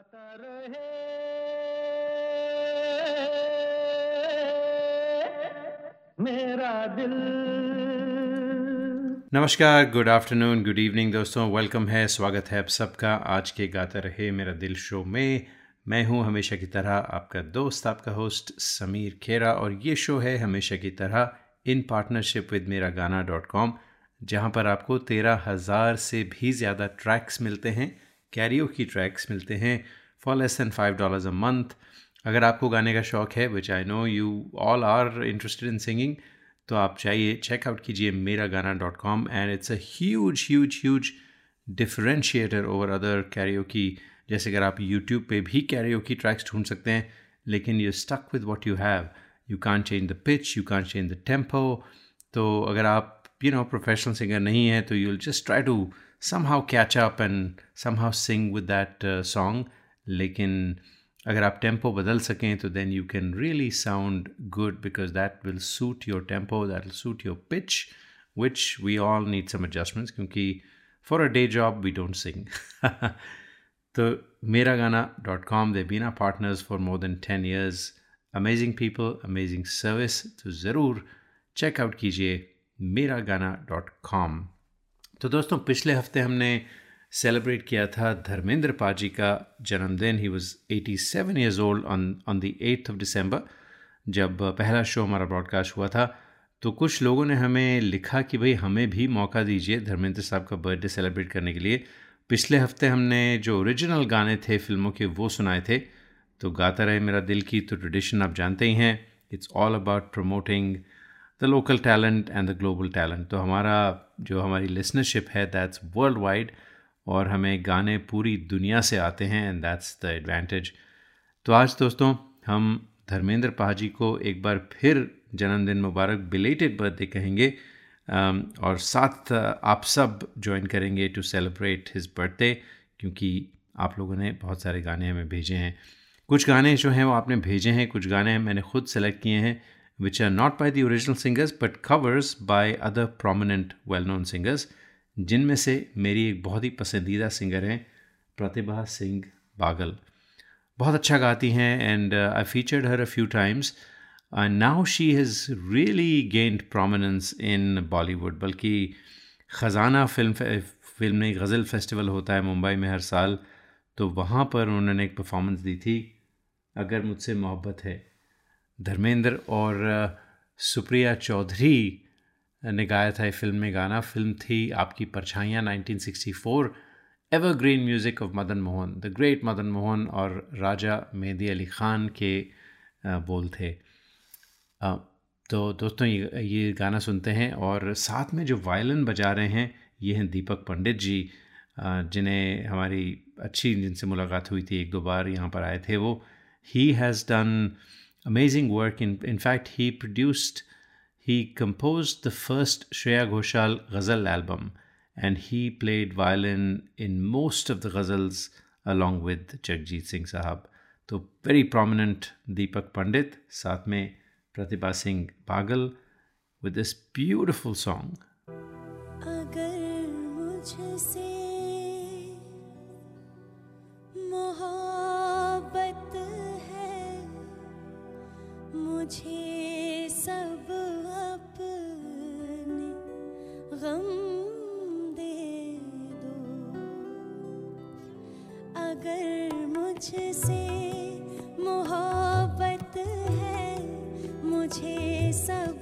गाता रहे। मेरा दिल। नमस्कार गुड आफ्टरनून गुड इवनिंग दोस्तों वेलकम है, स्वागत है आप सबका। आज के गाता रहे मेरा दिल शो में। मैं हूँ हमेशा की तरह आपका दोस्त, आपका होस्ट समीर खेरा, और ये शो है हमेशा की तरह इन पार्टनरशिप विद मेरा गाना डॉट कॉम जहाँ पर आपको तेरह हज़ार से भी ज़्यादा ट्रैक्स मिलते हैं। कैरियो की ट्रैक्स मिलते हैं for less than five dollars a month अगर आपको गाने का शौक़ है which I know you all are interested in singing तो आप चाहिए चेकआउट कीजिए Mera Gaana dot com and it's a huge huge huge differentiator over other karaoke की जैसे अगर आप यूट्यूब पे भी कैरियो की ट्रैक्स ढूंढ सकते हैं, लेकिन you stuck with what you have you can change the pitch you can change the tempo तो अगर आप यू नो प्रोफेशनल सिंगर नहीं है तो you will just try to somehow catch up and somehow sing with that song लेकिन अगर आप tempo बदल सकें तो then you can really sound good because that will suit your tempo that will suit your pitch which we all need some adjustments क्योंकि for a day job we don't sing तो Mera Gaana dot com they been a partners for more than ten years amazing people amazing service तो ज़रूर checkout कीजिए मेरा गाना dot com तो दोस्तों, पिछले हफ़्ते हमने सेलिब्रेट किया था धर्मेंद्र पाजी का जन्मदिन। He was 87 seven years old on on the eighth of December जब पहला शो हमारा ब्रॉडकास्ट हुआ था। तो कुछ लोगों ने हमें लिखा कि भाई, हमें भी मौका दीजिए धर्मेंद्र साहब का बर्थडे सेलिब्रेट करने के लिए। पिछले हफ़्ते हमने जो ओरिजिनल गाने थे फ़िल्मों के, वो सुनाए थे। तो गाता रहे मेरा दिल की तो ट्रेडिशन आप जानते ही हैं। It's all about promoting the local talent and the global talent तो हमारा, जो हमारी लिसनरशिप है दैट्स वर्ल्ड वाइड और हमें गाने पूरी दुनिया से आते हैं एंड दैट्स द एडवांटेज तो आज दोस्तों, हम धर्मेंद्र पाजी को एक बार फिर जन्मदिन मुबारक बिलेटेड बर्थडे कहेंगे और साथ, आप सब ज्वाइन करेंगे टू सेलिब्रेट हिज बर्थडे क्योंकि आप लोगों ने बहुत सारे गाने हमें भेजे हैं। कुछ गाने जो हैं वो आपने भेजे हैं, कुछ गाने मैंने खुद सेलेक्ट किए हैं which are not by the original singers but covers by other prominent well known singers जिनमें से मेरी एक बहुत ही पसंदीदा सिंगर हैं प्रतिभा सिंह बागल बहुत अच्छा गाती हैं and I featured her a few times now she has really gained prominence in Bollywood बल्कि ख़जाना फ़िल्म फ़िल्म में गज़ल फेस्टिवल होता है मुंबई में हर साल तो वहाँ पर उन्होंने एक परफॉर्मेंस दी थी, अगर मुझसे मोहब्बत है। धर्मेंद्र और सुप्रिया चौधरी ने गाया था फ़िल्म में गाना। फ़िल्म थी Aapki Parchhaiyan 1964 evergreen music of Madan Mohan. The great Madan Mohan और राजा मेहदी अली ख़ान के बोल थे। तो दोस्तों ये ये गाना सुनते हैं और साथ में जो वायलिन बजा रहे हैं, ये हैं दीपक पंडित जी जिन्हें हमारी अच्छी जिनसे मुलाकात हुई थी एक दो बार, यहाँ पर आए थे वो। He has done amazing work. In, in fact, he produced, he composed the first Shreya Ghoshal Ghazal album and he played violin in most of the ghazals along with Jagjit Singh Sahab. तो very prominent दीपक पंडित साथ में प्रतिभा सिंह पागल with this beautiful song. मुझे सब अपने गम दे दो। अगर मुझसे मोहब्बत है मुझे सब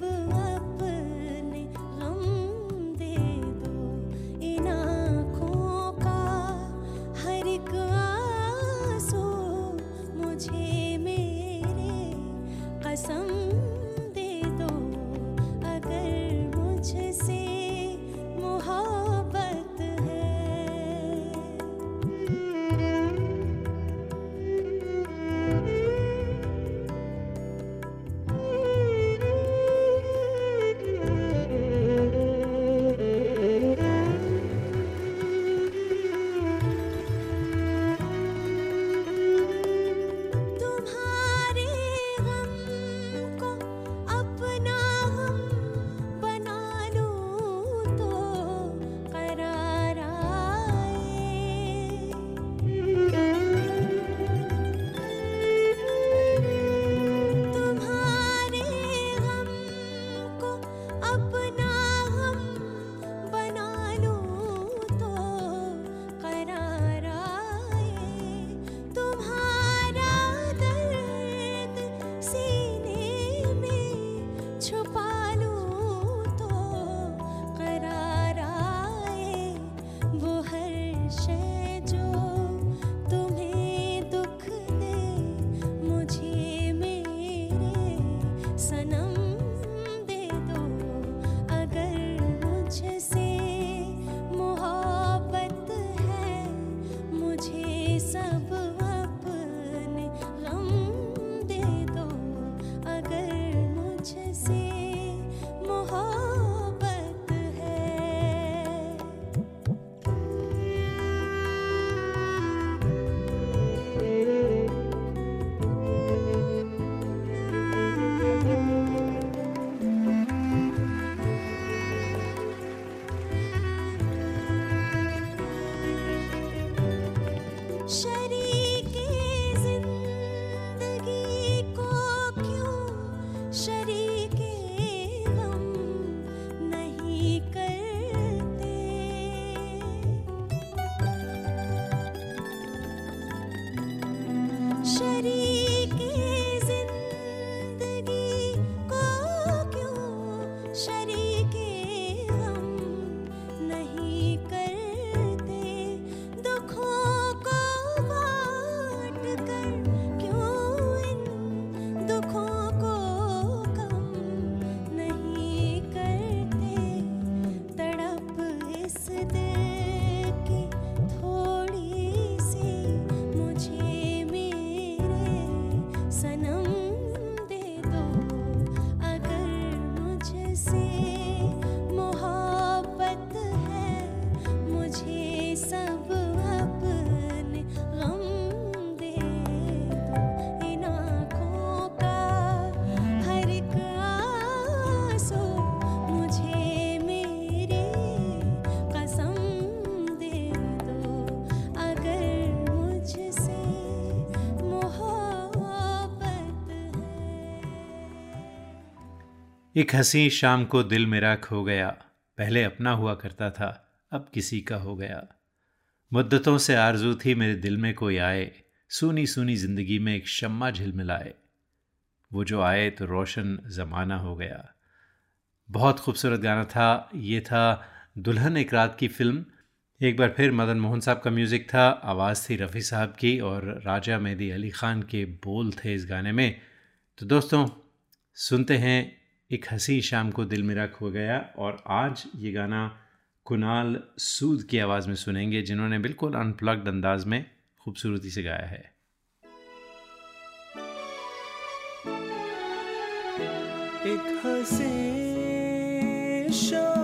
एक हँसी शाम को दिल मेरा खो गया। पहले अपना हुआ करता था, अब किसी का हो गया। मुद्दतों से आरज़ू थी मेरे दिल में कोई आए सूनी सूनी ज़िंदगी में एक शम्मा झिलमिलाए वो जो आए तो रोशन ज़माना हो गया। बहुत खूबसूरत गाना था, ये था दुल्हन एक रात की फ़िल्म। एक बार फिर मदन मोहन साहब का म्यूज़िक था, आवाज़ थी रफ़ी साहब की और राजा मेहदी अली ख़ान के बोल थे इस गाने में। तो दोस्तों, सुनते हैं एक हँसी शाम को दिल में रख हो गया और आज ये गाना कुणाल सूद की आवाज़ में सुनेंगे, जिन्होंने बिल्कुल अनप्लग्ड अंदाज में खूबसूरती से गाया है। एक हँसी शाम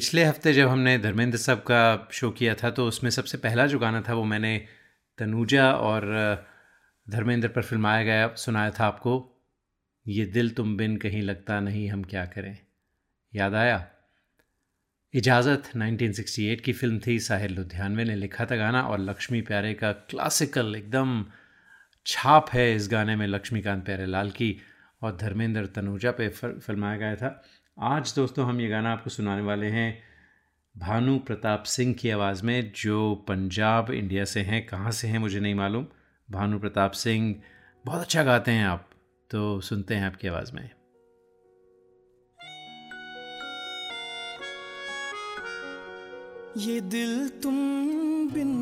पिछले हफ़्ते जब हमने धर्मेंद्र साहब का शो किया था तो उसमें सबसे पहला जो गाना था वो मैंने तनुजा और धर्मेंद्र पर फिल्माया गया, सुनाया था आपको। ये दिल तुम बिन कहीं लगता नहीं, हम क्या करें? याद आया? इजाज़त 1968 की फ़िल्म थी, साहिर लुधियानवे ने लिखा था गाना और लक्ष्मी प्यारे का क्लासिकल एकदम छाप है इस गाने में लक्ष्मीकांत प्यारे लाल की और धर्मेंद्र तनुजा पे फिल्माया गया था। आज दोस्तों हम ये गाना आपको सुनाने वाले हैं भानु प्रताप सिंह की आवाज़ में, जो पंजाब इंडिया से हैं। कहाँ से हैं मुझे नहीं मालूम। भानु प्रताप सिंह, बहुत अच्छा गाते हैं आप तो सुनते हैं आपकी आवाज़ में। ये दिल तुम बिन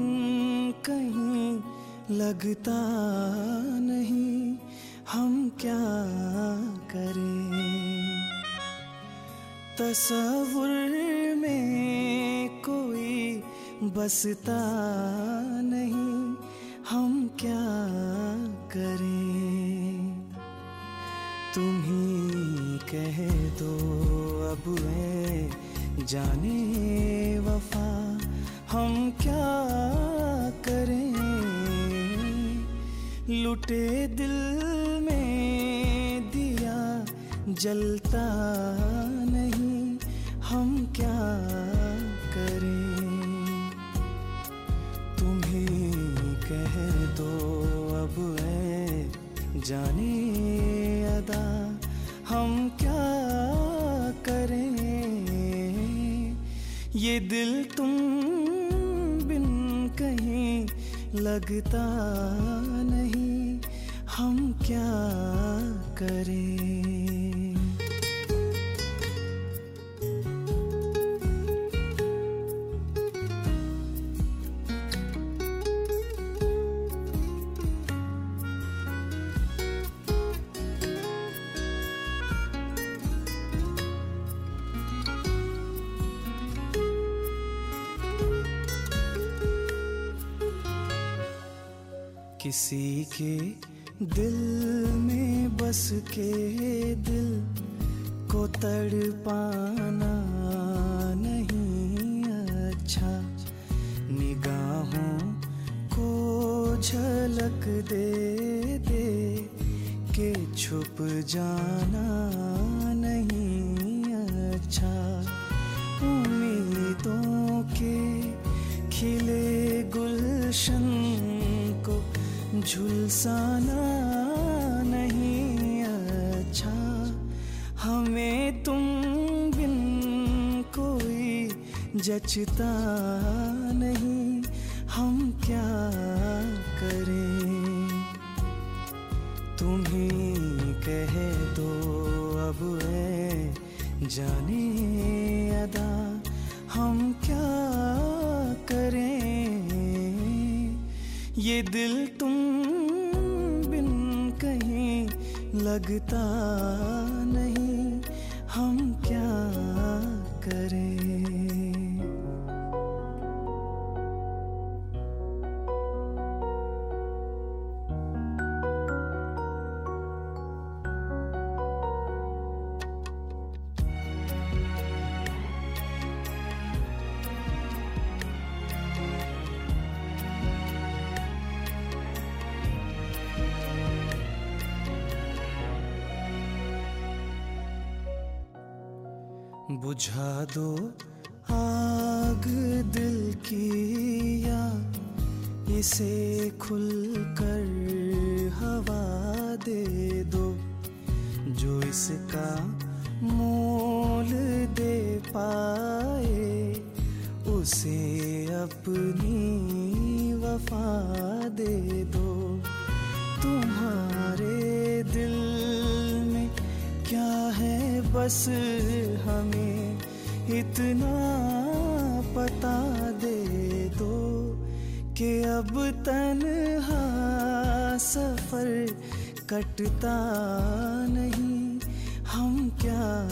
कहीं लगता नहीं, हम क्या करें? तस्वुर में कोई बसता नहीं। हम क्या करें? तुम ही कह दो, अब मैं जाने वफा। हम क्या करें? लुटे दिल में दिया जलता नहीं। हम क्या करें? तुम्हें कह दो, अब है जाने अदा। हम क्या करें? ये दिल तुम बिन कहीं लगता नहीं। हम क्या करें? दिल में बस के दिल को तड़ पाना नहीं अच्छा। निगाहों को झलक दे दे के छुप जाना जचता नहीं, हम क्या करें? तुम्हें कह दो, अब है जाने अदा। हम क्या करें? ये दिल तुम बिन कहीं लगता नहीं, हम क्या करें? do कटता नहीं, हम क्या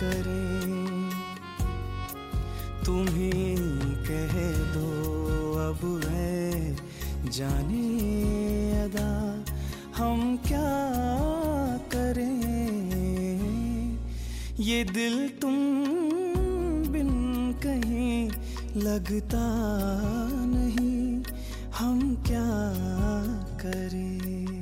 करें? तुम्हें कह दो, अब है जाने अदा। हम क्या करें? ये दिल तुम बिन कहीं, लगता नहीं, हम क्या करें?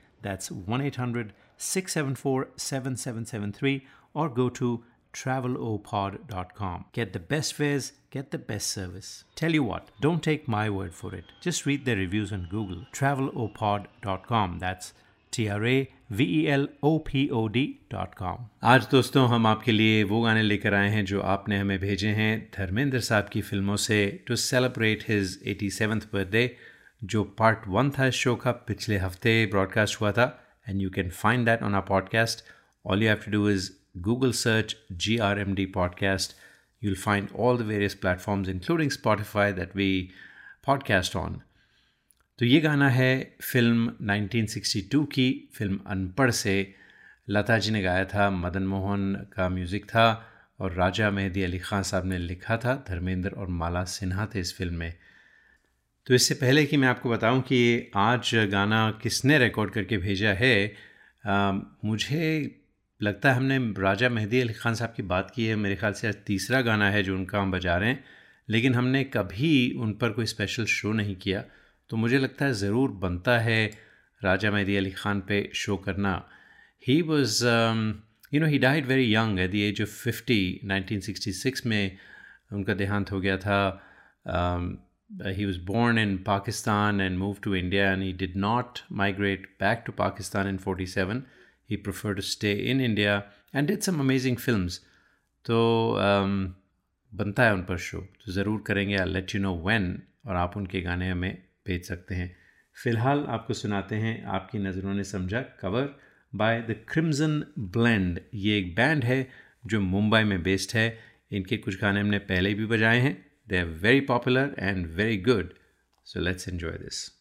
That's 1 800 674 7773 or go to travelopod.com. Get the best fares, get the best service. Tell you what, don't take my word for it. Just read their reviews on Google. Travelopod.com. That's T R A V E L O P O D dot com आज दोस्तों हम आपके लिए वो गाने लेकर आए हैं जो आपने हमें भेजे हैं धर्मेंद्र साहब की फिल्मों से to celebrate his eighty seventh birthday जो पार्ट वन था इस शो का पिछले हफ़्ते ब्रॉडकास्ट हुआ था and you can find that on our podcast all you have to do is Google search G Google search GRMD podcast. You'll find all the various platforms, including Spotify, that we podcast on. तो ये गाना है film 1962 की film अनपढ़ से लता जी ने गाया था मदन मोहन का म्यूज़िक था और राजा मेहदी अली ख़ान साहब ने लिखा था धर्मेंद्र और माला सिन्हा थे इस फ़िल्म में तो इससे पहले कि मैं आपको बताऊँ कि आज गाना किसने रिकॉर्ड करके भेजा है आ, मुझे लगता है हमने राजा मेहदी अली ख़ान साहब की बात की है। मेरे ख्याल से आज तीसरा गाना है जो उनका हम बजा रहे हैं लेकिन हमने कभी उन पर कोई स्पेशल शो नहीं किया। तो मुझे लगता है ज़रूर बनता है राजा मेहदी अली ख़ान पे शो करना। He was you know he died very young at the age of fifty nineteen में उनका देहांत हो गया था। He was born in Pakistan and move to India and he did not migrate back to Pakistan in forty seven he preferred to stay in India and did some amazing films. तो um, बनता है उन पर show तो ज़रूर करेंगे। I let you know when और आप उनके गाने हमें भेज सकते हैं। फ़िलहाल आपको सुनाते हैं Aapki Nazron Ne Samjha cover by the Crimson Blend ये एक बैंड है जो मुंबई में बेस्ड है। इनके कुछ गाने हमने पहले भी बजाए हैं। They're very popular and very good. So let's enjoy this.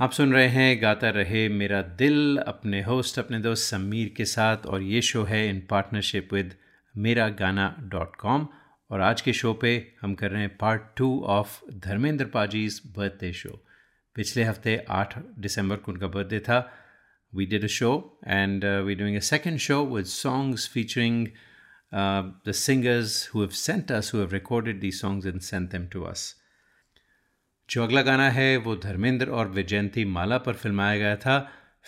आप सुन रहे हैं गाता रहे मेरा दिल, अपने होस्ट अपने दोस्त समीर के साथ और ये शो है इन पार्टनरशिप विद मेरा गाना डॉट कॉम और आज के शो पे हम कर रहे हैं part two of Dharmendra Paaji's birthday show पिछले हफ़्ते 8 दिसंबर को उनका बर्थडे था। We did a show and we doing a second show with songs featuring the singers who have sent us who have recorded the songs and sent them to us जो अगला गाना है वो धर्मेंद्र और विजयंती माला पर फिल्माया गया था।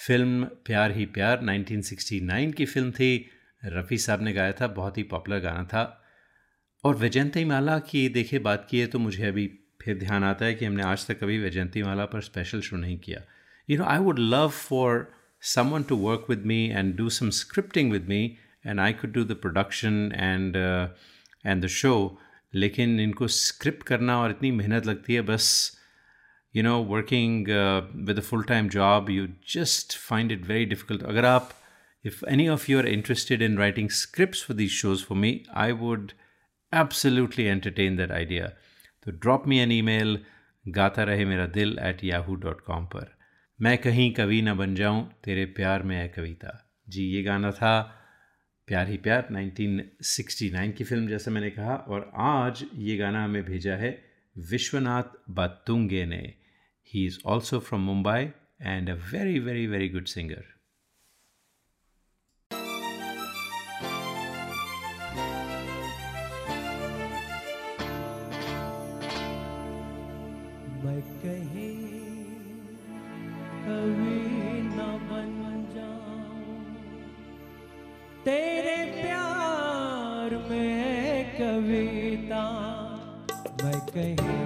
फ़िल्म प्यार ही प्यार 1969 की फ़िल्म थी। रफ़ी साहब ने गाया था, बहुत ही पॉपुलर गाना था। और वैजयंती माला की देखिए बात की है तो मुझे अभी फिर ध्यान आता है कि हमने आज तक कभी वैजयंती माला पर स्पेशल शो नहीं किया। You know I would love for someone to work with me and do some scripting with me and I could do the production and and the show लेकिन इनको स्क्रिप्ट करना और इतनी मेहनत लगती है, बस you know working with a full time job you just find it very difficult अगर आप if any of you are interested in writing script for for shows for me I would absolutely entertain entertain idea तो drop me an email गाता रहे मेरा दिल at Yahoo dot com पर। मैं कहीं कवि ना बन जाऊँ, तेरे प्यार में है कविता। जी, ये गाना था प्यार ही प्यार 1969 की फ़िल्म जैसा मैंने कहा, और आज ये गाना हमें भेजा है विश्वनाथ बातुंगे ने। He is also from Mumbai and a very very very good singer मैं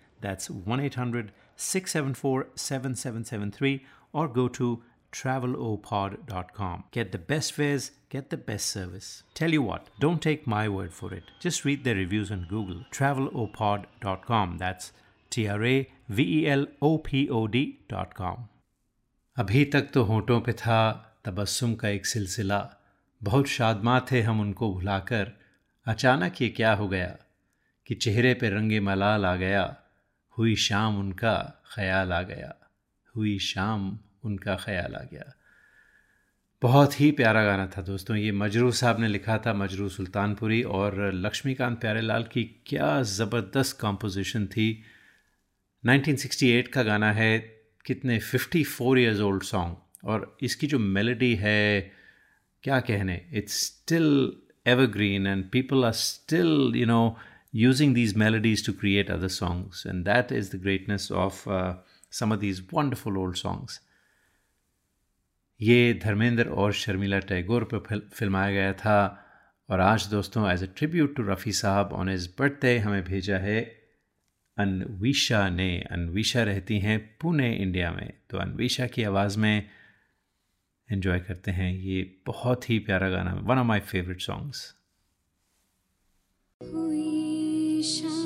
That's 1 800 674 7773 or go to travelopod.com. Get the best fares, get the best service. Tell you what, don't take my word for it. Just read their reviews on Google. Travelopod.com. That's T R A V E L O P O D.com. अभी तक तो होठों पे था तबस्सुम का एक सिलसिला बहुत शादमा थे हम उनको भुलाकर अचानक ये क्या हो गया कि चेहरे पे रंगे मलाल आ गया हुई शाम उनका ख्याल आ गया। हुई शाम उनका ख्याल आ गया। बहुत ही प्यारा गाना था दोस्तों, ये मजरू साहब ने लिखा था, मजरू सुल्तानपुरी और लक्ष्मीकांत प्यारेलाल की क्या ज़बरदस्त कंपोजिशन थी। 1968 का गाना है, कितने 54 फोर ईयर्स ओल्ड सॉन्ग और इसकी जो मेलोडी है, क्या कहने it's still evergreen and people are still you know using these melodies to create other songs. And that is the greatness of uh, some of these wonderful old songs. ये धर्मेंद्र और शर्मिला टैगोर पर fill, फिल्माया गया था। और आज दोस्तों as a tribute to Rafi Sahab on his birthday हमें भेजा है अनवीशा ने। अनवीशा रहती हैं पुणे इंडिया में। तो अनवीशा की आवाज़ में एंजॉय करते हैं ये बहुत ही प्यारा गाना one of my favourite songs हुई शाम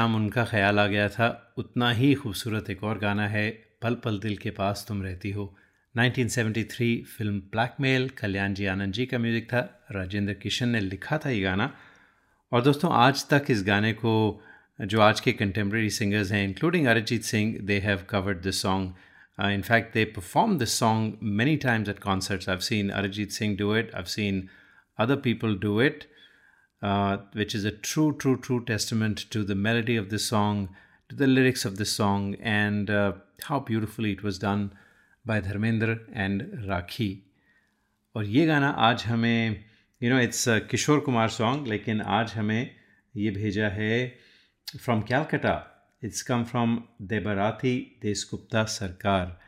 शाम उनका ख्याल आ गया था, उतना ही खूबसूरत एक और गाना है, पल पल दिल के पास तुम रहती हो। 1973 फ़िल्म ब्लैकमेल, कल्याण जी आनंद जी का म्यूज़िक था, राजेंद्र किशन ने लिखा था ये गाना। और दोस्तों, आज तक इस गाने को, जो आज के कंटेम्प्रेरी सिंगर्स हैं including Arijit Singh they have covered this song in fact, they performed this song many times at concerts. I've seen arijit singh do it. I've seen other people do it. Uh, which is a true, true, true testament to the melody of this song, to the lyrics of this song, and uh, how beautifully it was done by Dharmendra and Rakhi. और ये गाना आज हमें you know it's Kishore Kumar song लेकिन आज हमें ये भेजा है from Calcutta it's come from Debarati Dasgupta Sarkar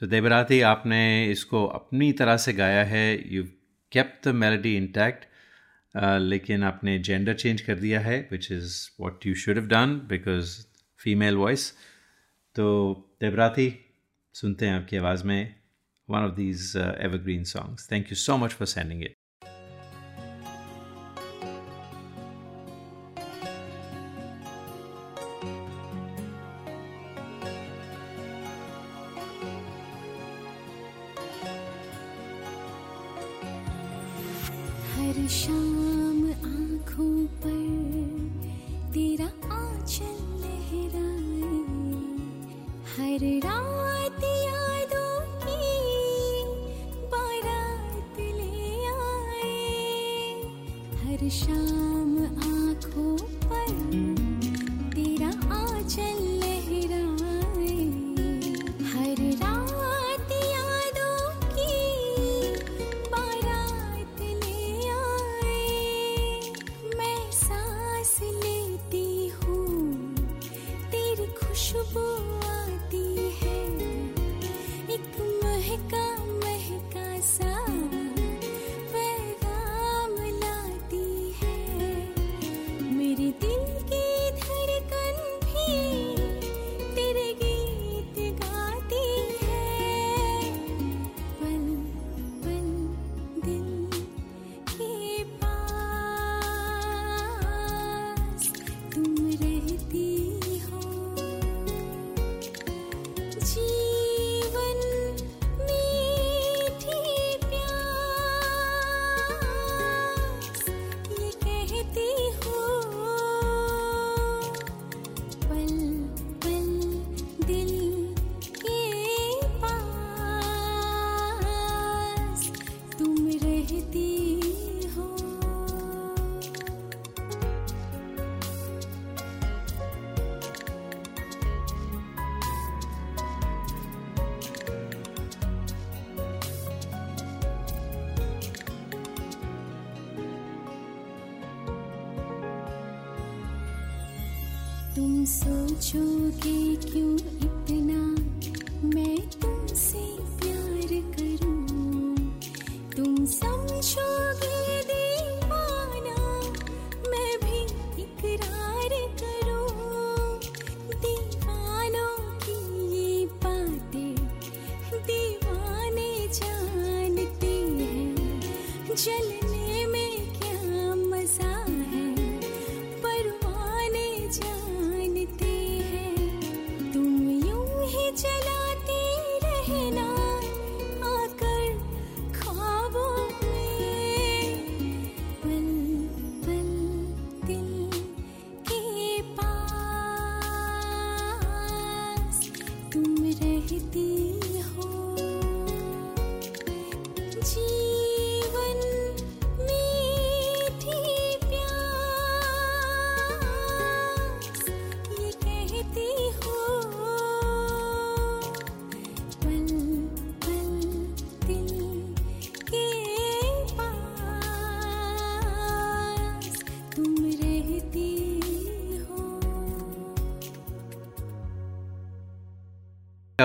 so Debarati आपने इसको अपनी तरह से गाया है you kept the melody intact लेकिन आपने जेंडर चेंज कर दिया है which is what you should have done because female voice तो देबराती सुनते हैं आपकी आवाज़ में one of these evergreen songs thank you so much for sending sending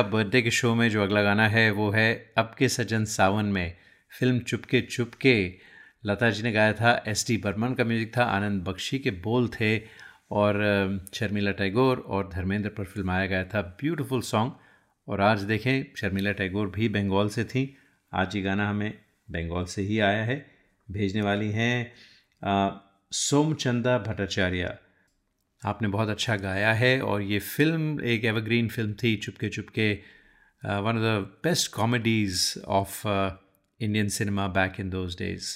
birthday के शो में जो अगला गाना है, वो है अब के सजन सावन में। फ़िल्म चुपके चुपके, लता जी ने गाया था, एस टी बर्मन का म्यूज़िक था, आनंद बख्शी के बोल थे और शर्मिला टैगोर और धर्मेंद्र पर फिल्माया गया था ब्यूटीफुल सॉन्ग। और आज देखें, शर्मिला टैगोर भी बंगाल से थी। आज ये गाना हमें बंगाल से ही आया है। भेजने वाली हैं सोमचंदा भट्टाचार्य। आपने बहुत अच्छा गाया है और ये फ़िल्म एक एवरग्रीन फ़िल्म थी, Chupke Chupke one of the best comedies of Indian cinema back in those days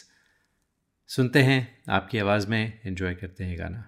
सुनते हैं आपकी आवाज़ में एंजॉय करते हैं गाना।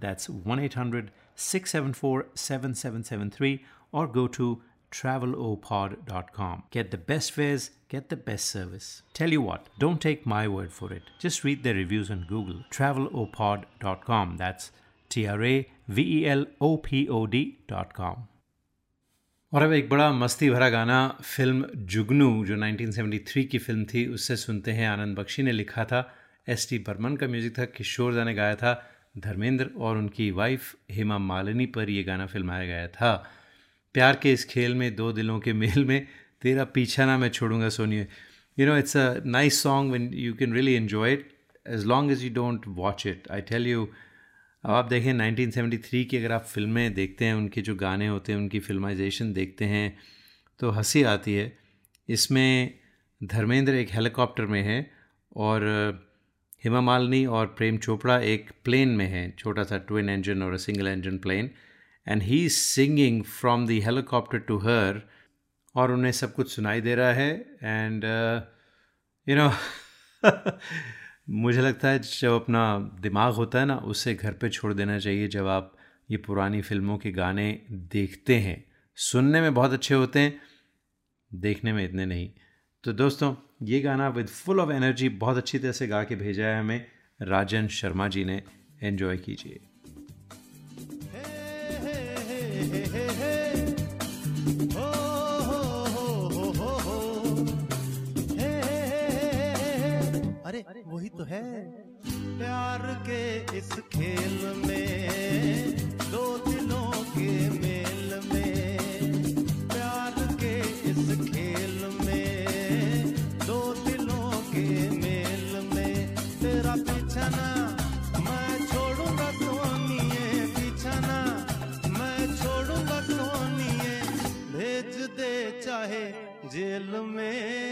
That's 1 800 674 7773 or go to travelopod.com. Get the best fares, get the best service. Tell you what, don't take my word for it. Just read their reviews on Google. Travelopod.com. That's T R A V E L O P O D.com. और अब एक बड़ा मस्ती भरा गाना film जुगनू जो 1973 की film थी उससे सुनते हैं आनंद बख्शी ने लिखा था एस टी बर्मन का म्यूज़िक था किशोर दा ने गाया था धर्मेंद्र और उनकी वाइफ हेमा मालिनी पर यह गाना फिल्माया गया था। प्यार के इस खेल में, दो दिलों के मेल में, तेरा पीछा ना मैं छोड़ूँगा सोनिए you know it's a nice song when you can really enjoy it as long as you don't watch it I tell you अब आप देखें 1973 की अगर आप फ़िल्में देखते हैं, उनके जो गाने होते हैं, उनकी फिल्माइजेशन देखते हैं तो हँसी आती है। इसमें धर्मेंद्र एक हेलीकॉप्टर में है और हेमा मालिनी और प्रेम चोपड़ा एक प्लेन में है, छोटा सा ट्विन इंजन और a single engine plane and he is singing from the helicopter to her और उन्हें सब कुछ सुनाई दे रहा है एंड यू नो मुझे लगता है जब अपना दिमाग होता है ना, उसे घर पे छोड़ देना चाहिए जब आप ये पुरानी फ़िल्मों के गाने देखते हैं। सुनने में बहुत अच्छे होते हैं, देखने में इतने नहीं। तो दोस्तों ये गाना विद फुल ऑफ़ एनर्जी बहुत अच्छी तरह से गा के भेजा है हमें। राजन शर्मा जी ने। एंजॉय कीजिए। अरे, वही तो है। प्यार के इस खेल में दो जेल में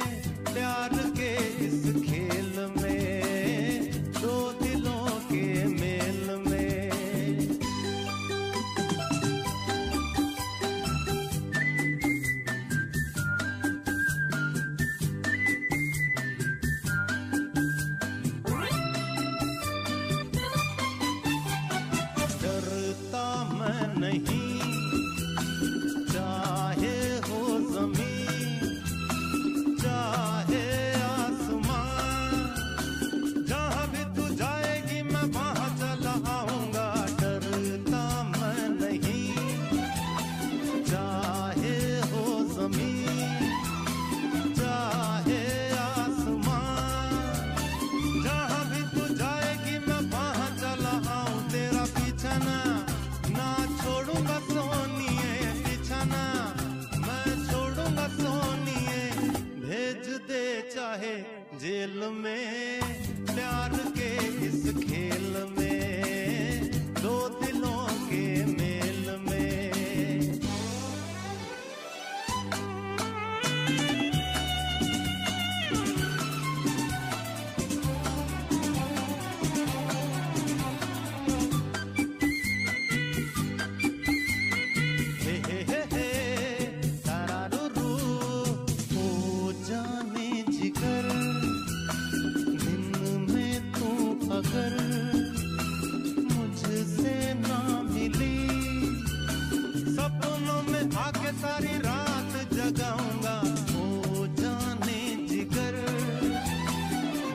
जगाऊँगा हो जाने जिगर।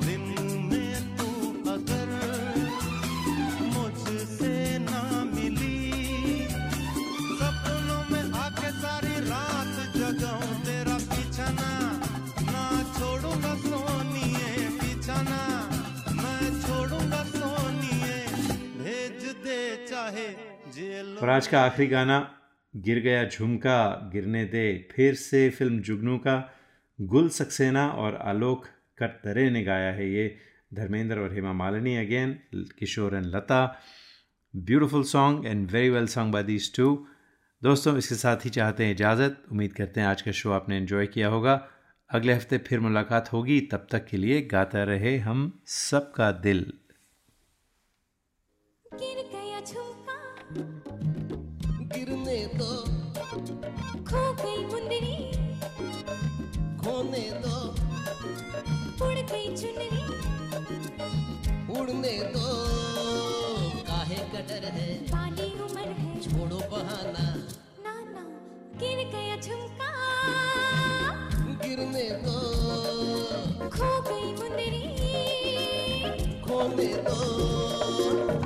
दिन में तू अगर मुझसे ना मिली, सपनों में आके सारी रात जगाऊं तेरा पीछाना ना छोड़ूँगा पीछाना मैं छोड़ूँगा सोनिए, भेज दे चाहे और आज का आखिरी गाना गिर गया झुमका, गिरने दे फिर से फ़िल्म जुगनू का। गुल सक्सेना और आलोक कटरे ने गाया है ये। धर्मेंद्र और Hema Malini again Kishore and Lata. Beautiful song and very well song by these two दोस्तों, इसके साथ ही चाहते हैं इजाज़त। उम्मीद करते हैं आज का शो आपने एंजॉय किया होगा। अगले हफ़्ते फिर मुलाकात होगी। तब तक के लिए गाता रहे हम सबका दिल। बहाना। नाना गिर गया झुमका। गिरने दो। खो गई मुंदरी। खोने दो।